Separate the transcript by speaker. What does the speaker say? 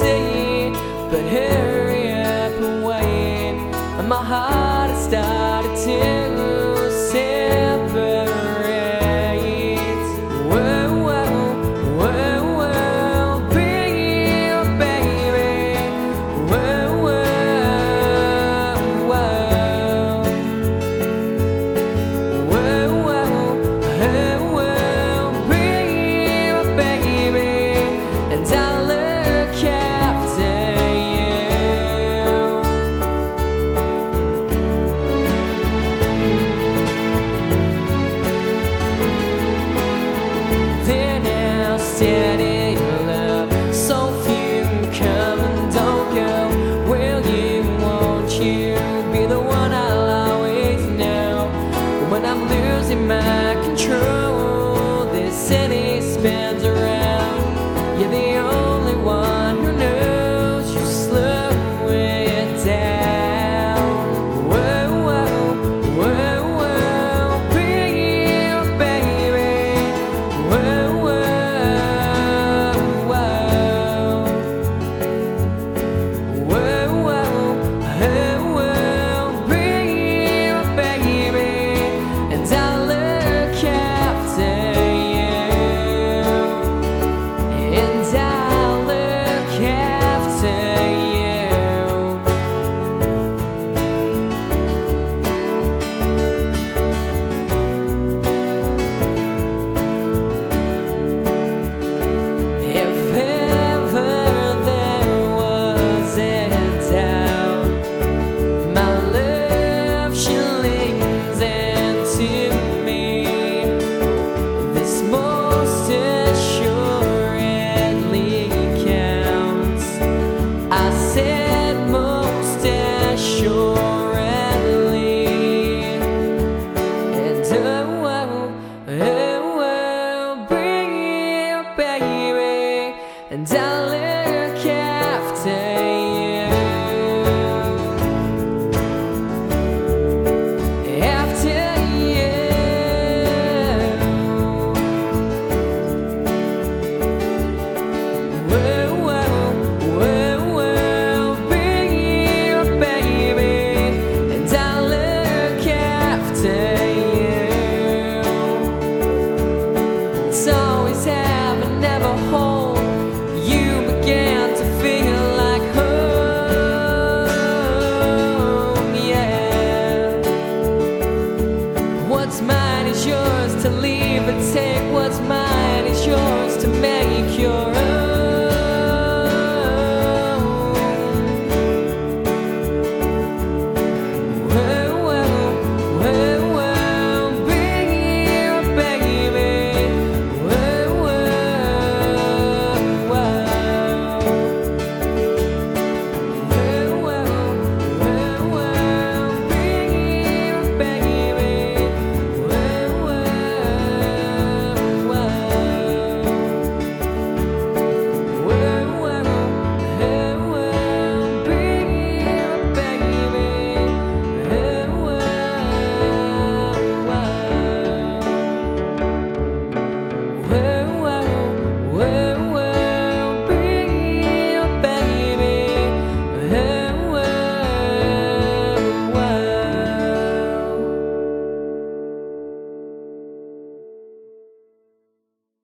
Speaker 1: but hurry up and wait. And my heart. and I